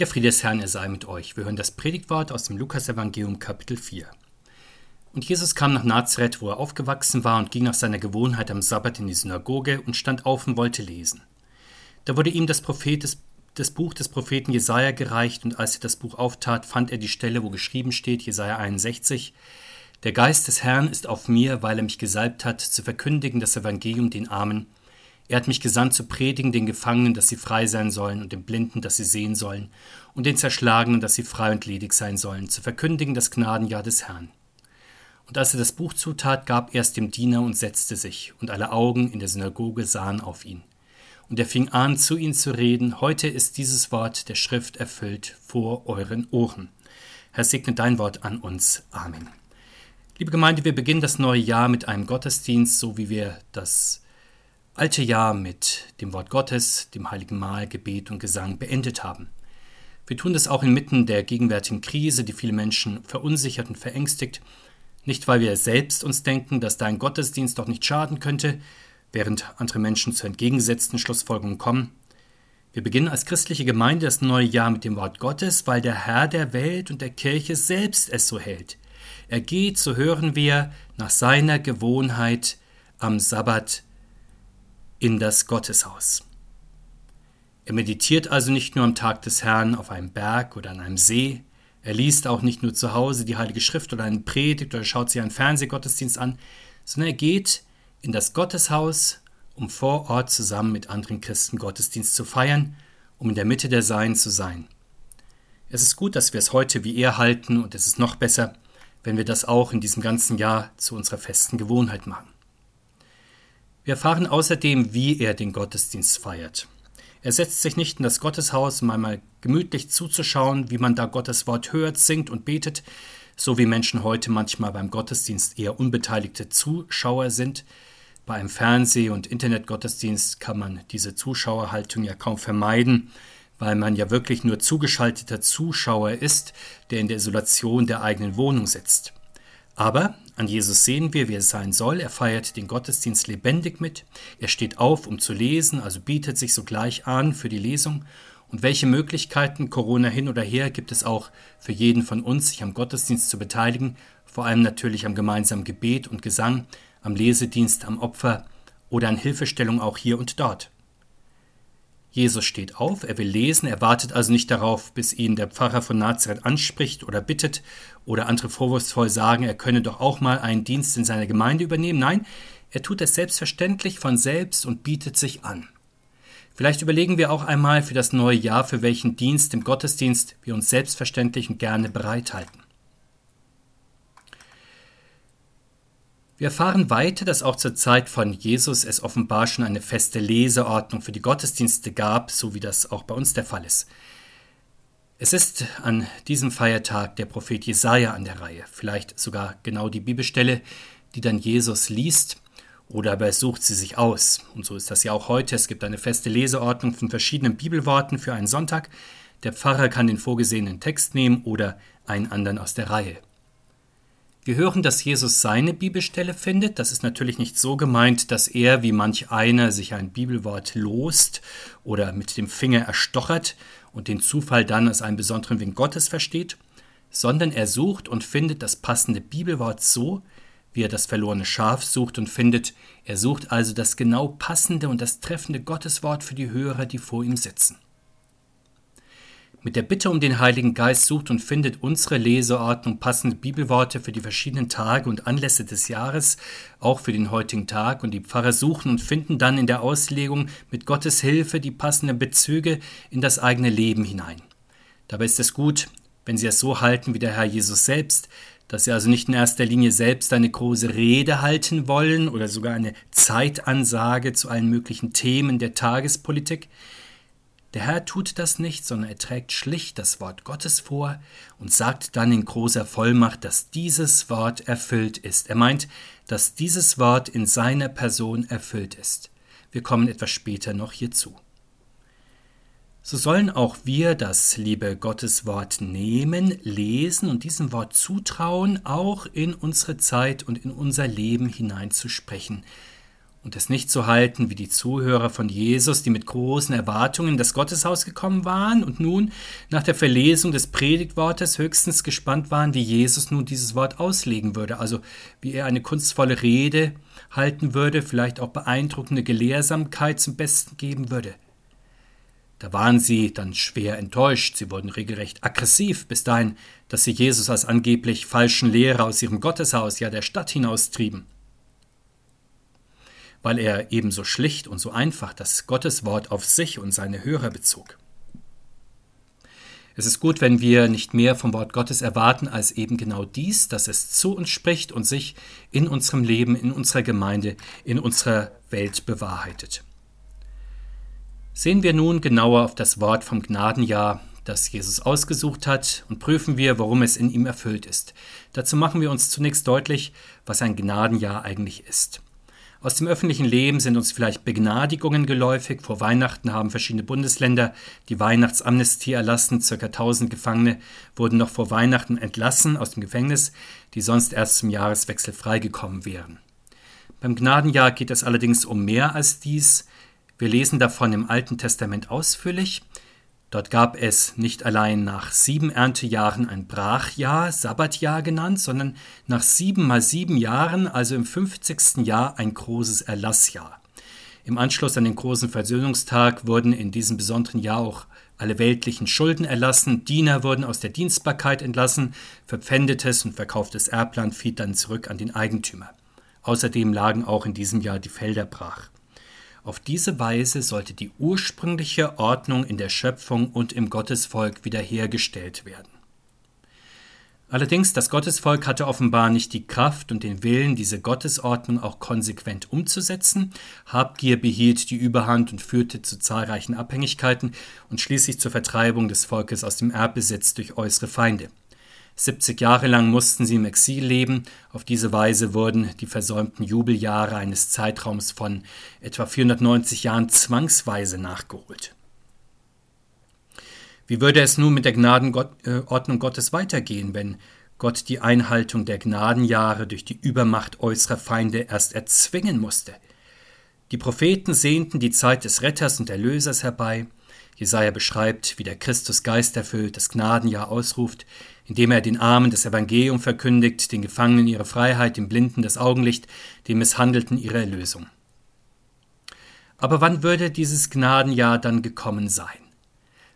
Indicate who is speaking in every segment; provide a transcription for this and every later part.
Speaker 1: Der Friede des Herrn, er sei mit euch. Wir hören das Predigtwort aus dem Lukasevangelium Kapitel 4. Und Jesus kam nach Nazareth, wo er aufgewachsen war, und ging nach seiner Gewohnheit am Sabbat in die Synagoge und stand auf und wollte lesen. Da wurde ihm das, Prophet des, das Buch des Propheten Jesaja gereicht, und als er das Buch auftat, fand er die Stelle, wo geschrieben steht, Jesaja 61, Der Geist des Herrn ist auf mir, weil er mich gesalbt hat, zu verkündigen das Evangelium den Armen er hat mich gesandt zu predigen den Gefangenen, dass sie frei sein sollen, und den Blinden, dass sie sehen sollen, und den Zerschlagenen, dass sie frei und ledig sein sollen, zu verkündigen das Gnadenjahr des Herrn. Und als er das Buch zutat, gab er es dem Diener und setzte sich, und alle Augen in der Synagoge sahen auf ihn. Und er fing an, zu ihnen zu reden, heute ist dieses Wort der Schrift erfüllt vor euren Ohren. Herr, segne dein Wort an uns. Amen. Liebe Gemeinde, wir beginnen das neue Jahr mit einem Gottesdienst, so wie wir das alte Jahr mit dem Wort Gottes, dem heiligen Mahl, Gebet und Gesang beendet haben. Wir tun das auch inmitten der gegenwärtigen Krise, die viele Menschen verunsichert und verängstigt, nicht weil wir selbst uns denken, dass dein Gottesdienst doch nicht schaden könnte, während andere Menschen zu entgegengesetzten Schlussfolgerungen kommen. Wir beginnen als christliche Gemeinde das neue Jahr mit dem Wort Gottes, weil der Herr der Welt und der Kirche selbst es so hält. Er geht, so hören wir, nach seiner Gewohnheit am Sabbat in das Gotteshaus. Er meditiert also nicht nur am Tag des Herrn auf einem Berg oder an einem See, er liest auch nicht nur zu Hause die Heilige Schrift oder eine Predigt oder schaut sich einen Fernsehgottesdienst an, sondern er geht in das Gotteshaus, um vor Ort zusammen mit anderen Christen Gottesdienst zu feiern, um in der Mitte der Sein zu sein. Es ist gut, dass wir es heute wie er halten und es ist noch besser, wenn wir das auch in diesem ganzen Jahr zu unserer festen Gewohnheit machen. Wir erfahren außerdem, wie er den Gottesdienst feiert. Er setzt sich nicht in das Gotteshaus, um einmal gemütlich zuzuschauen, wie man da Gottes Wort hört, singt und betet, so wie Menschen heute manchmal beim Gottesdienst eher unbeteiligte Zuschauer sind. Bei einem Fernseh- und Internetgottesdienst kann man diese Zuschauerhaltung ja kaum vermeiden, weil man ja wirklich nur zugeschalteter Zuschauer ist, der in der Isolation der eigenen Wohnung sitzt. Aber an Jesus sehen wir, wie es sein soll. Er feiert den Gottesdienst lebendig mit. Er steht auf, um zu lesen, also bietet sich sogleich an für die Lesung. Und welche Möglichkeiten, Corona hin oder her, gibt es auch für jeden von uns, sich am Gottesdienst zu beteiligen, vor allem natürlich am gemeinsamen Gebet und Gesang, am Lesedienst, am Opfer oder an Hilfestellung auch hier und dort. Jesus steht auf, er will lesen, er wartet also nicht darauf, bis ihn der Pfarrer von Nazareth anspricht oder bittet oder andere vorwurfsvoll sagen, er könne doch auch mal einen Dienst in seiner Gemeinde übernehmen. Nein, er tut es selbstverständlich von selbst und bietet sich an. Vielleicht überlegen wir auch einmal für das neue Jahr, für welchen Dienst im Gottesdienst wir uns selbstverständlich und gerne bereithalten. Wir erfahren weiter, dass auch zur Zeit von Jesus es offenbar schon eine feste Leseordnung für die Gottesdienste gab, so wie das auch bei uns der Fall ist. Es ist an diesem Feiertag der Prophet Jesaja an der Reihe, vielleicht sogar genau die Bibelstelle, die dann Jesus liest, oder aber er sucht sie sich aus. Und so ist das ja auch heute. Es gibt eine feste Leseordnung von verschiedenen Bibelworten für einen Sonntag. Der Pfarrer kann den vorgesehenen Text nehmen oder einen anderen aus der Reihe. Wir hören, dass Jesus seine Bibelstelle findet. Das ist natürlich nicht so gemeint, dass er wie manch einer sich ein Bibelwort lost oder mit dem Finger erstochert und den Zufall dann als einen besonderen Wink Gottes versteht, sondern er sucht und findet das passende Bibelwort so, wie er das verlorene Schaf sucht und findet. Er sucht also das genau passende und das treffende Gotteswort für die Hörer, die vor ihm sitzen. Mit der Bitte um den Heiligen Geist sucht und findet unsere Leseordnung passende Bibelworte für die verschiedenen Tage und Anlässe des Jahres, auch für den heutigen Tag, und die Pfarrer suchen und finden dann in der Auslegung mit Gottes Hilfe die passenden Bezüge in das eigene Leben hinein. Dabei ist es gut, wenn Sie es so halten wie der Herr Jesus selbst, dass Sie also nicht in erster Linie selbst eine große Rede halten wollen oder sogar eine Zeitansage zu allen möglichen Themen der Tagespolitik, der Herr tut das nicht, sondern er trägt schlicht das Wort Gottes vor und sagt dann in großer Vollmacht, dass dieses Wort erfüllt ist. Er meint, dass dieses Wort in seiner Person erfüllt ist. Wir kommen etwas später noch hierzu. So sollen auch wir das liebe Gottes Wort nehmen, lesen und diesem Wort zutrauen, auch in unsere Zeit und in unser Leben hineinzusprechen und es nicht zu halten wie die Zuhörer von Jesus, die mit großen Erwartungen in das Gotteshaus gekommen waren und nun nach der Verlesung des Predigtwortes höchstens gespannt waren, wie Jesus nun dieses Wort auslegen würde, also wie er eine kunstvolle Rede halten würde, vielleicht auch beeindruckende Gelehrsamkeit zum Besten geben würde. Da waren sie dann schwer enttäuscht, sie wurden regelrecht aggressiv bis dahin, dass sie Jesus als angeblich falschen Lehrer aus ihrem Gotteshaus, ja der Stadt hinaustrieben weil er ebenso schlicht und so einfach das Gotteswort auf sich und seine Hörer bezog. Es ist gut, wenn wir nicht mehr vom Wort Gottes erwarten als eben genau dies, dass es zu uns spricht und sich in unserem Leben, in unserer Gemeinde, in unserer Welt bewahrheitet. Sehen wir nun genauer auf das Wort vom Gnadenjahr, das Jesus ausgesucht hat, und prüfen wir, warum es in ihm erfüllt ist. Dazu machen wir uns zunächst deutlich, was ein Gnadenjahr eigentlich ist. Aus dem öffentlichen Leben sind uns vielleicht Begnadigungen geläufig. Vor Weihnachten haben verschiedene Bundesländer die Weihnachtsamnestie erlassen. Circa 1000 Gefangene wurden noch vor Weihnachten entlassen aus dem Gefängnis, die sonst erst zum Jahreswechsel freigekommen wären. Beim Gnadenjahr geht es allerdings um mehr als dies. Wir lesen davon im Alten Testament ausführlich. Dort gab es nicht allein nach sieben Erntejahren ein Brachjahr, Sabbatjahr genannt, sondern nach sieben mal sieben Jahren, also im 50. Jahr, ein großes Erlassjahr. Im Anschluss an den großen Versöhnungstag wurden in diesem besonderen Jahr auch alle weltlichen Schulden erlassen, Diener wurden aus der Dienstbarkeit entlassen, verpfändetes und verkauftes Erbland fiel dann zurück an den Eigentümer. Außerdem lagen auch in diesem Jahr die Felder brach. Auf diese Weise sollte die ursprüngliche Ordnung in der Schöpfung und im Gottesvolk wiederhergestellt werden. Allerdings, das Gottesvolk hatte offenbar nicht die Kraft und den Willen, diese Gottesordnung auch konsequent umzusetzen. Habgier behielt die Überhand und führte zu zahlreichen Abhängigkeiten und schließlich zur Vertreibung des Volkes aus dem Erbbesitz durch äußere Feinde. 70 Jahre lang mussten sie im Exil leben. Auf diese Weise wurden die versäumten Jubeljahre eines Zeitraums von etwa 490 Jahren zwangsweise nachgeholt. Wie würde es nun mit der Gnadenordnung Gottes weitergehen, wenn Gott die Einhaltung der Gnadenjahre durch die Übermacht äußerer Feinde erst erzwingen musste? Die Propheten sehnten die Zeit des Retters und Erlösers herbei. Jesaja beschreibt, wie der Christus Geist erfüllt das Gnadenjahr ausruft, indem er den Armen das Evangelium verkündigt, den Gefangenen ihre Freiheit, den Blinden das Augenlicht, den Misshandelten ihre Erlösung. Aber wann würde dieses Gnadenjahr dann gekommen sein?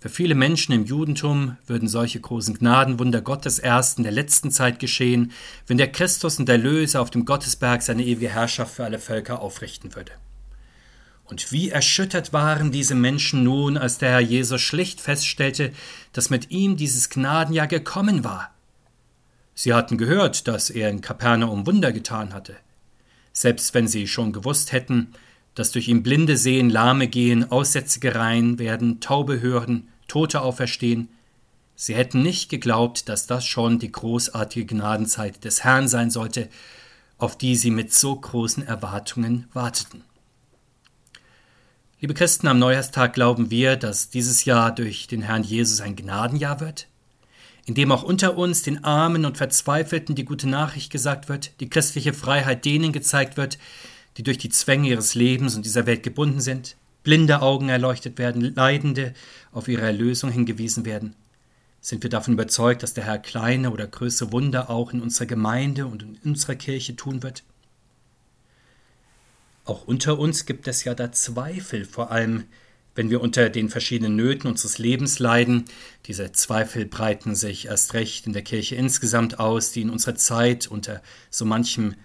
Speaker 1: Für viele Menschen im Judentum würden solche großen Gnadenwunder Gottes erst in der letzten Zeit geschehen, wenn der Christus und der Löser auf dem Gottesberg seine ewige Herrschaft für alle Völker aufrichten würde. Und wie erschüttert waren diese Menschen nun, als der Herr Jesus schlicht feststellte, dass mit ihm dieses Gnadenjahr gekommen war. Sie hatten gehört, dass er in Kapernaum Wunder getan hatte. Selbst wenn sie schon gewusst hätten, dass durch ihn Blinde sehen, Lahme gehen, Aussätzige rein werden, Taube hören, Tote auferstehen, sie hätten nicht geglaubt, dass das schon die großartige Gnadenzeit des Herrn sein sollte, auf die sie mit so großen Erwartungen warteten. Liebe Christen, am Neujahrstag glauben wir, dass dieses Jahr durch den Herrn Jesus ein Gnadenjahr wird, in dem auch unter uns den Armen und Verzweifelten die gute Nachricht gesagt wird, die christliche Freiheit denen gezeigt wird, die durch die Zwänge ihres Lebens und dieser Welt gebunden sind, blinde Augen erleuchtet werden, Leidende auf ihre Erlösung hingewiesen werden. Sind wir davon überzeugt, dass der Herr kleine oder größere Wunder auch in unserer Gemeinde und in unserer Kirche tun wird? Auch unter uns gibt es ja da Zweifel, vor allem wenn wir unter den verschiedenen Nöten unseres Lebens leiden. Diese Zweifel breiten sich erst recht in der Kirche insgesamt aus, die in unserer Zeit unter so manchem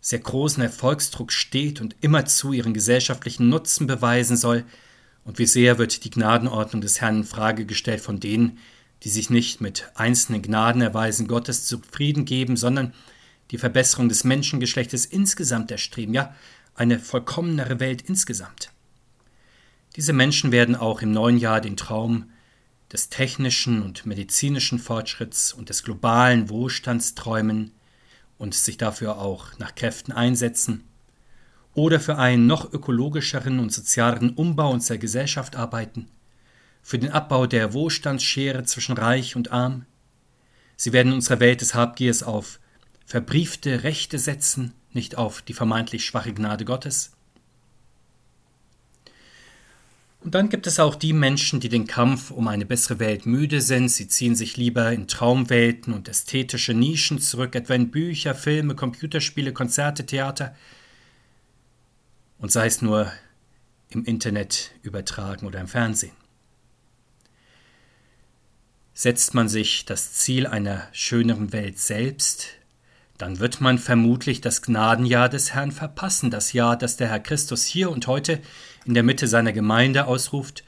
Speaker 1: sehr großen Erfolgsdruck steht und immerzu ihren gesellschaftlichen Nutzen beweisen soll. Und wie sehr wird die Gnadenordnung des Herrn in Frage gestellt von denen, die sich nicht mit einzelnen Gnadenerweisen Gottes zufrieden geben, sondern die Verbesserung des Menschengeschlechtes insgesamt erstreben, ja, eine vollkommenere Welt insgesamt. Diese Menschen werden auch im neuen Jahr den Traum des technischen und medizinischen Fortschritts und des globalen Wohlstands träumen und sich dafür auch nach Kräften einsetzen oder für einen noch ökologischeren und sozialeren Umbau unserer Gesellschaft arbeiten, für den Abbau der Wohlstandsschere zwischen Reich und Arm. Sie werden in unserer Welt des Habgiers auf verbriefte Rechte setzen nicht auf die vermeintlich schwache Gnade Gottes? Und dann gibt es auch die Menschen, die den Kampf um eine bessere Welt müde sind. Sie ziehen sich lieber in Traumwelten und ästhetische Nischen zurück, etwa in Bücher, Filme, Computerspiele, Konzerte, Theater. Und sei es nur im Internet übertragen oder im Fernsehen. Setzt man sich das Ziel einer schöneren Welt selbst, dann wird man vermutlich das Gnadenjahr des Herrn verpassen, das Jahr, das der Herr Christus hier und heute in der Mitte seiner Gemeinde ausruft.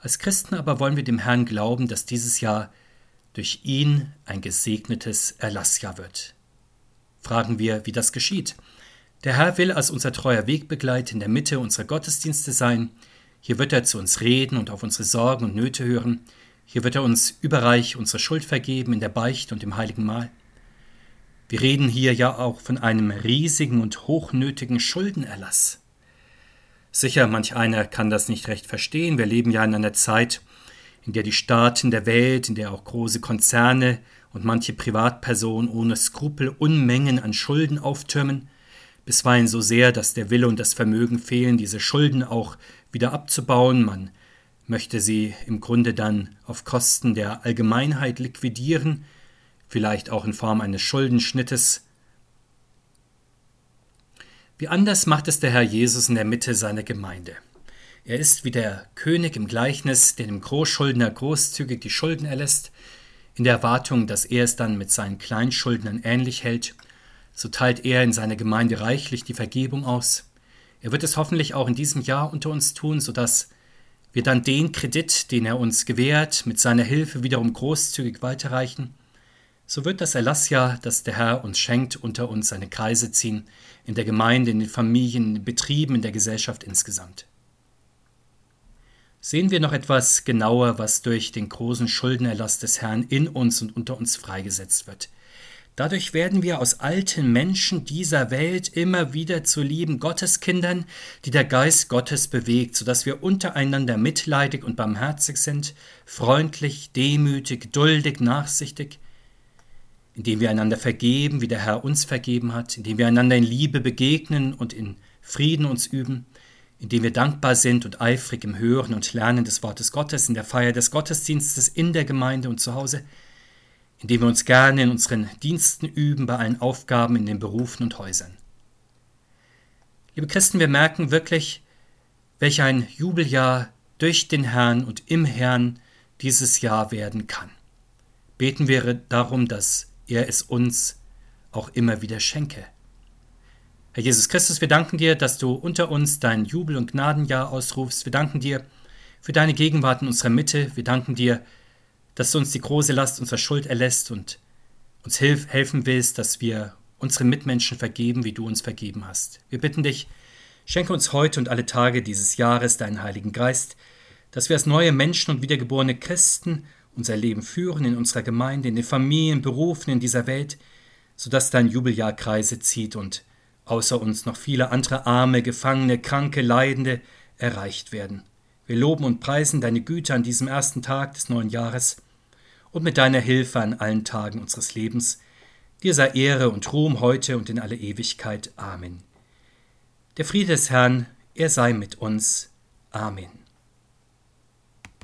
Speaker 1: Als Christen aber wollen wir dem Herrn glauben, dass dieses Jahr durch ihn ein gesegnetes Erlassjahr wird. Fragen wir, wie das geschieht. Der Herr will als unser treuer Wegbegleiter in der Mitte unserer Gottesdienste sein. Hier wird er zu uns reden und auf unsere Sorgen und Nöte hören. Hier wird er uns überreich unsere Schuld vergeben in der Beicht und im heiligen Mahl. Wir reden hier ja auch von einem riesigen und hochnötigen Schuldenerlass. Sicher, manch einer kann das nicht recht verstehen. Wir leben ja in einer Zeit, in der die Staaten der Welt, in der auch große Konzerne und manche Privatpersonen ohne Skrupel Unmengen an Schulden auftürmen, bisweilen so sehr, dass der Wille und das Vermögen fehlen, diese Schulden auch wieder abzubauen. Man möchte sie im Grunde dann auf Kosten der Allgemeinheit liquidieren, vielleicht auch in Form eines Schuldenschnittes wie anders macht es der Herr Jesus in der Mitte seiner Gemeinde. Er ist wie der König im Gleichnis, der dem Großschuldner großzügig die Schulden erlässt, in der Erwartung, dass er es dann mit seinen Kleinschuldnern ähnlich hält. So teilt er in seiner Gemeinde reichlich die Vergebung aus. Er wird es hoffentlich auch in diesem Jahr unter uns tun, sodass wir dann den Kredit, den er uns gewährt, mit seiner Hilfe wiederum großzügig weiterreichen so wird das Erlassjahr, das der Herr uns schenkt, unter uns seine Kreise ziehen, in der Gemeinde, in den Familien, in den Betrieben, in der Gesellschaft insgesamt. Sehen wir noch etwas genauer, was durch den großen Schuldenerlass des Herrn in uns und unter uns freigesetzt wird. Dadurch werden wir aus alten Menschen dieser Welt immer wieder zu lieben Gotteskindern, die der Geist Gottes bewegt, sodass wir untereinander mitleidig und barmherzig sind, freundlich, demütig, duldig, nachsichtig, indem wir einander vergeben, wie der Herr uns vergeben hat, indem wir einander in Liebe begegnen und in Frieden uns üben, indem wir dankbar sind und eifrig im Hören und Lernen des Wortes Gottes, in der Feier des Gottesdienstes in der Gemeinde und zu Hause, indem wir uns gerne in unseren Diensten üben, bei allen Aufgaben in den Berufen und Häusern. Liebe Christen, wir merken wirklich, welch ein Jubeljahr durch den Herrn und im Herrn dieses Jahr werden kann. Beten wir darum, dass er es uns auch immer wieder schenke. Herr Jesus Christus, wir danken dir, dass du unter uns dein Jubel- und Gnadenjahr ausrufst. Wir danken dir für deine Gegenwart in unserer Mitte. Wir danken dir, dass du uns die große Last unserer Schuld erlässt und uns hilf, helfen willst, dass wir unseren Mitmenschen vergeben, wie du uns vergeben hast. Wir bitten dich, schenke uns heute und alle Tage dieses Jahres deinen Heiligen Geist, dass wir als neue Menschen und wiedergeborene Christen unser Leben führen in unserer Gemeinde, in den Familien, Berufen in dieser Welt, sodass dein Jubeljahr Kreise zieht und außer uns noch viele andere Arme, Gefangene, Kranke, Leidende erreicht werden. Wir loben und preisen deine Güte an diesem ersten Tag des neuen Jahres und mit deiner Hilfe an allen Tagen unseres Lebens. Dir sei Ehre und Ruhm heute und in alle Ewigkeit. Amen. Der Friede des Herrn, er sei mit uns. Amen.